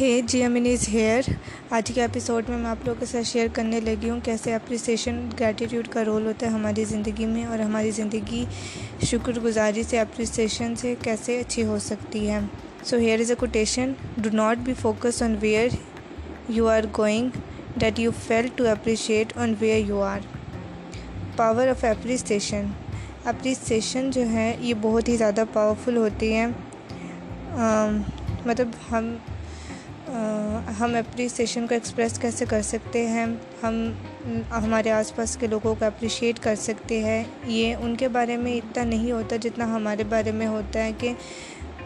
ہے جی امین is here آج کے ایپیسوڈ میں میں آپ لوگوں کے ساتھ شیئر کرنے لگی ہوں کیسے اپریسیشن گریٹیٹیوڈ کا رول ہوتا ہے ہماری زندگی میں اور ہماری زندگی شکر گزاری سے اپریسیشن سے کیسے اچھی ہو سکتی ہے. So here is a quotation do not be focus on where you are going that you fail to appreciate on where you are power of appreciation appreciation جو ہے، یہ بہت ہی زیادہ پاورفل ہوتی ہے. Um, مطلب ہم ہم اپریسیشن کو ایکسپریس کیسے کر سکتے ہیں؟ ہم، ہمارے آس پاس کے لوگوں کو اپریشیٹ کر سکتے ہیں۔ یہ ان کے بارے میں اتنا نہیں ہوتا جتنا ہمارے بارے میں ہوتا ہے کہ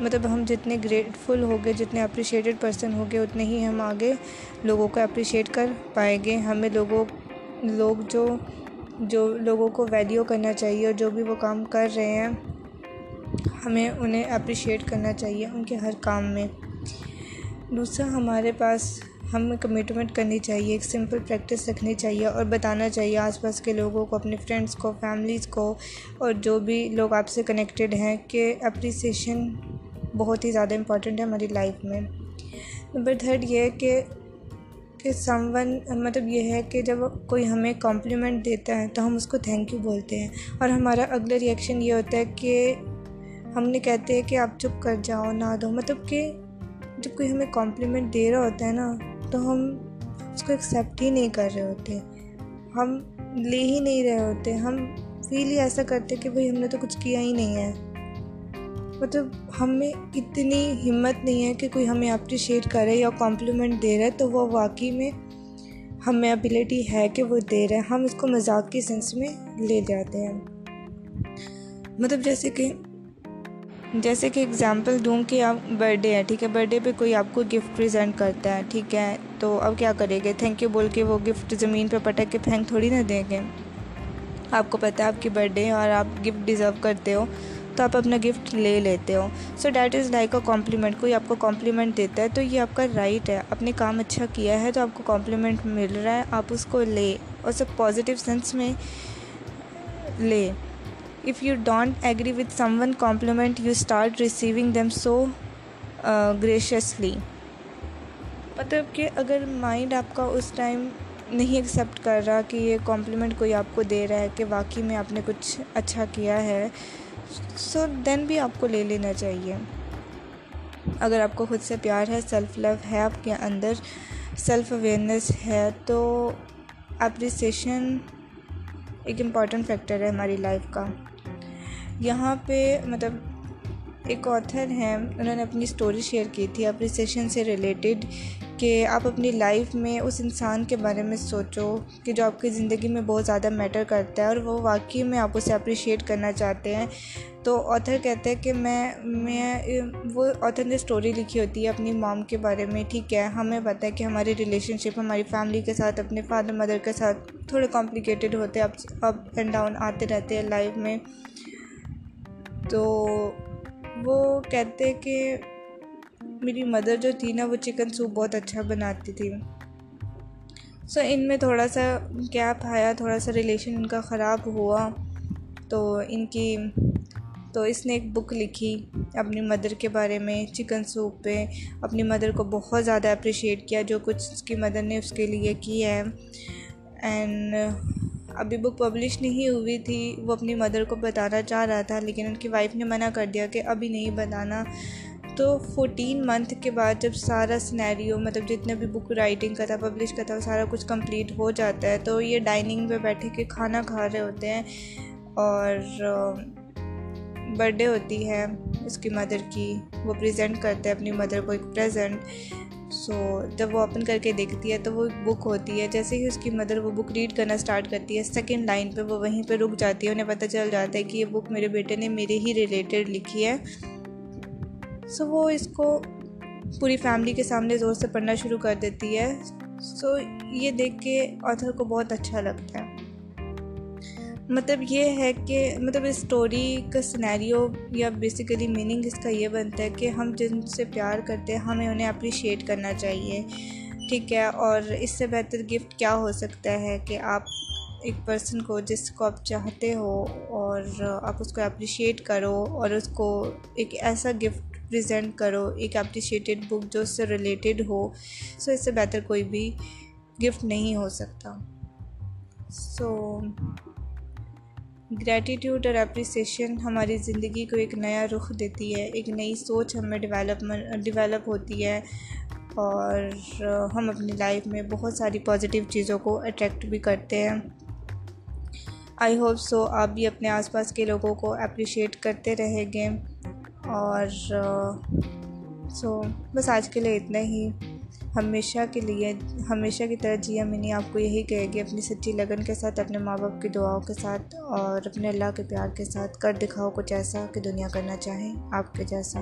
مطلب ہم جتنے گریٹفل ہو گئے جتنے اپریشیٹڈ پرسن ہو گئے اتنے ہی ہم آگے لوگوں کو اپریشیٹ کر پائیں گے۔ ہمیں لوگوں، لوگ جو جو لوگوں کو ویلیو کرنا چاہیے اور جو بھی وہ کام کر رہے ہیں، ہمیں انہیں اپریشیٹ کرنا چاہیے ان کے ہر کام میں۔ دوسرا ہمارے پاس ہمیں کمٹمنٹ کرنی چاہیے، ایک سمپل پریکٹس رکھنی چاہیے اور بتانا چاہیے آس پاس کے لوگوں کو، اپنے فرینڈس کو فیملیز کو اور جو بھی لوگ آپ سے کنیکٹیڈ ہیں کہ اپریسیشن بہت ہی زیادہ امپورٹنٹ ہے ہماری لائف میں۔ نمبر تھرڈ یہ ہے کہ کہ سم ون مطلب یہ ہے کہ جب کوئی ہمیں کمپلیمنٹ دیتا ہے تو ہم اس کو تھینک یو بولتے ہیں۔ اور ہمارا اگلا ریئیکشن یہ ہوتا ہے کہ ہم نے کہتے ہیں کہ آپ چپ کر جاؤ، نہ دو مطلب کہ جب کوئی ہمیں کمپلیمنٹ دے رہا ہوتا ہے نا، تو ہم اس کو ایکسیپٹ ہی نہیں کر رہے ہوتے۔ ہم لے ہی نہیں رہے ہوتے۔ ہم فیل ہی ایسا کرتے کہ بھائی، ہم نے تو کچھ کیا ہی نہیں ہے۔ مطلب ہمیں اتنی ہمت نہیں ہے کہ کوئی ہمیں اپریشیٹ کرے یا کمپلیمنٹ دے رہا ہے تو وہ واقعی میں ہمیں ابیلٹی ہے کہ وہ دے رہے۔ ہیں ہم اس کو مذاق کی سینس میں لے جاتے ہیں۔ مطلب جیسے کہ جیسے کہ اگزامپل دوں کہ آپ برتھ ڈے ہے، ٹھیک ہے؟ برتھ ڈے پہ کوئی آپ کو گفٹ پریزنٹ کرتا ہے، ٹھیک ہے؟ تو اب کیا کرے گے؟ تھینک یو بول کے وہ گفٹ زمین پہ پٹک کے پھینک تھوڑی نہ دیں گے۔ آپ کو پتہ ہے آپ کی برتھ ڈے اور آپ گفٹ ڈیزرو کرتے ہو، تو آپ اپنا گفٹ لے لیتے ہو۔ So that is like a compliment کوئی آپ کو کمپلیمنٹ دیتا ہے تو یہ آپ کا رائٹ ہے۔ اپنے کام اچھا کیا ہے تو آپ کو کمپلیمنٹ مل رہا ہے، آپ اس کو لے اور سب پازیٹیو سینس میں لے۔ If you don't agree with someone compliment you start receiving them so graciously مطلب کہ اگر مائنڈ آپ کا اس ٹائم نہیں ایکسیپٹ کر رہا کہ یہ کمپلیمنٹ کوئی آپ کو دے رہا ہے کہ واقعی میں آپ نے کچھ اچھا کیا ہے سو دین بھی آپ کو لے لینا چاہیے اگر آپ کو خود سے پیار ہے سیلف لو ہے آپ کے اندر سیلف اویئرنیس ہے تو اپریسیشن ایک امپورٹنٹ فیکٹر ہے ہماری لائف کا یہاں پہ مطلب ایک آتھر ہیں، انہوں نے اپنی اسٹوری شیئر کی تھی اپریسیشن سے ریلیٹڈ کہ آپ اپنی لائف میں اس انسان کے بارے میں سوچو کہ جو آپ کی زندگی میں بہت زیادہ میٹر کرتا ہے اور وہ واقعی میں آپ اسے اپریشیٹ کرنا چاہتے ہیں۔ تو آتھر کہتے ہیں کہ میں میں، وہ آتھر نے اسٹوری لکھی ہوتی ہے اپنی مام کے بارے میں، ٹھیک ہے، ہمیں پتہ ہے کہ ہماری ریلیشن شپ ہماری فیملی کے ساتھ، اپنے فادر مدر کے ساتھ تھوڑے کمپلیکیٹڈ ہوتے ہیں اپ اپ اینڈ ڈاؤن آتے رہتے ہیں لائف میں۔ تو وہ کہتے کہ میری مدر جو تھی نا وہ چکن سوپ بہت اچھا بناتی تھی۔ سو ان میں تھوڑا سا گیپ آیا، تھوڑا سا ریلیشن ان کا خراب ہوا۔ تو ان کی، تو اس نے ایک بک لکھی اپنی مدر کے بارے میں، چکن سوپ پہ۔ اپنی مدر کو بہت زیادہ اپریشیٹ کیا، جو کچھ اس کی مدر نے اس کے لیے کی ہے۔ اینڈ ابھی بک پبلش نہیں ہوئی تھی، وہ اپنی مدر کو بتانا چاہ رہا تھا، لیکن ان کی وائف نے منع کر دیا کہ ابھی نہیں بتانا تو فورٹین منتھ کے بعد جب سارا سنیریو مطلب جتنے بھی بک رائٹنگ کا تھا پبلش کا تھا، وہ سارا کچھ کمپلیٹ ہو جاتا ہے۔ تو یہ ڈائننگ پہ بیٹھے کے کھانا کھا رہے ہوتے ہیں اور برتھ ڈے ہوتی ہے اس کی مدر کی۔ وہ پریزنٹ کرتے ہیں اپنی مدر کو ایک پریزنٹ سو جب وہ اوپن کر کے دیکھتی ہے تو وہ بک ہوتی ہے، جیسے ہی اس کی مدر وہ بک ریڈ کرنا اسٹارٹ کرتی ہے سیکنڈ لائن پہ وہ وہیں پہ رک جاتی ہے، انہیں پتہ چل جاتا ہے کہ یہ بک میرے بیٹے نے میرے ہی ریلیٹڈ لکھی ہے۔ سو وہ اس کو پوری فیملی کے سامنے زور سے پڑھنا شروع کر دیتی ہے۔ سو یہ دیکھ کے آتھر کو بہت اچھا لگتا ہے۔ مطلب یہ ہے کہ مطلب اس اسٹوری کا سنیریو یا بیسیکلی میننگ اس کا یہ بنتا ہے کہ ہم جن سے پیار کرتے ہیں، ہمیں انہیں اپریشیٹ کرنا چاہیے، ٹھیک ہے؟ اور اس سے بہتر گفٹ کیا ہو سکتا ہے کہ آپ ایک پرسن کو، جس کو آپ چاہتے ہو اور آپ اس کو اپریشیٹ کرو اور اس کو ایک ایسا گفٹ پریزنٹ کرو، ایک اپریشیٹیڈ بک جو اس سے ریلیٹڈ ہو سو اس سے بہتر کوئی بھی گفٹ نہیں ہو سکتا۔ سو گریٹیٹیوڈ اور اپریسیشن ہماری زندگی کو ایک نیا رخ دیتی ہے، ایک نئی سوچ ہمیں ڈیولپمنٹ ڈیولپ ہوتی ہے اور ہم اپنی لائف میں بہت ساری پازیٹیو چیزوں کو اٹریکٹ بھی کرتے ہیں۔ آئی ہوپ سو آپ بھی اپنے آس پاس کے لوگوں کو اپریشیٹ کرتے رہیں گے اور سو بس آج کے لیے اتنا ہی۔ ہمیشہ کے لیے، ہمیشہ کی طرح جیا میں آپ کو یہی کہے گی، اپنی سچی لگن کے ساتھ، اپنے ماں باپ کی دعاؤں کے ساتھ اور اپنے اللہ کے پیار کے ساتھ، کر دکھاؤ کچھ ایسا کہ دنیا کرنا چاہیں آپ کے جیسا۔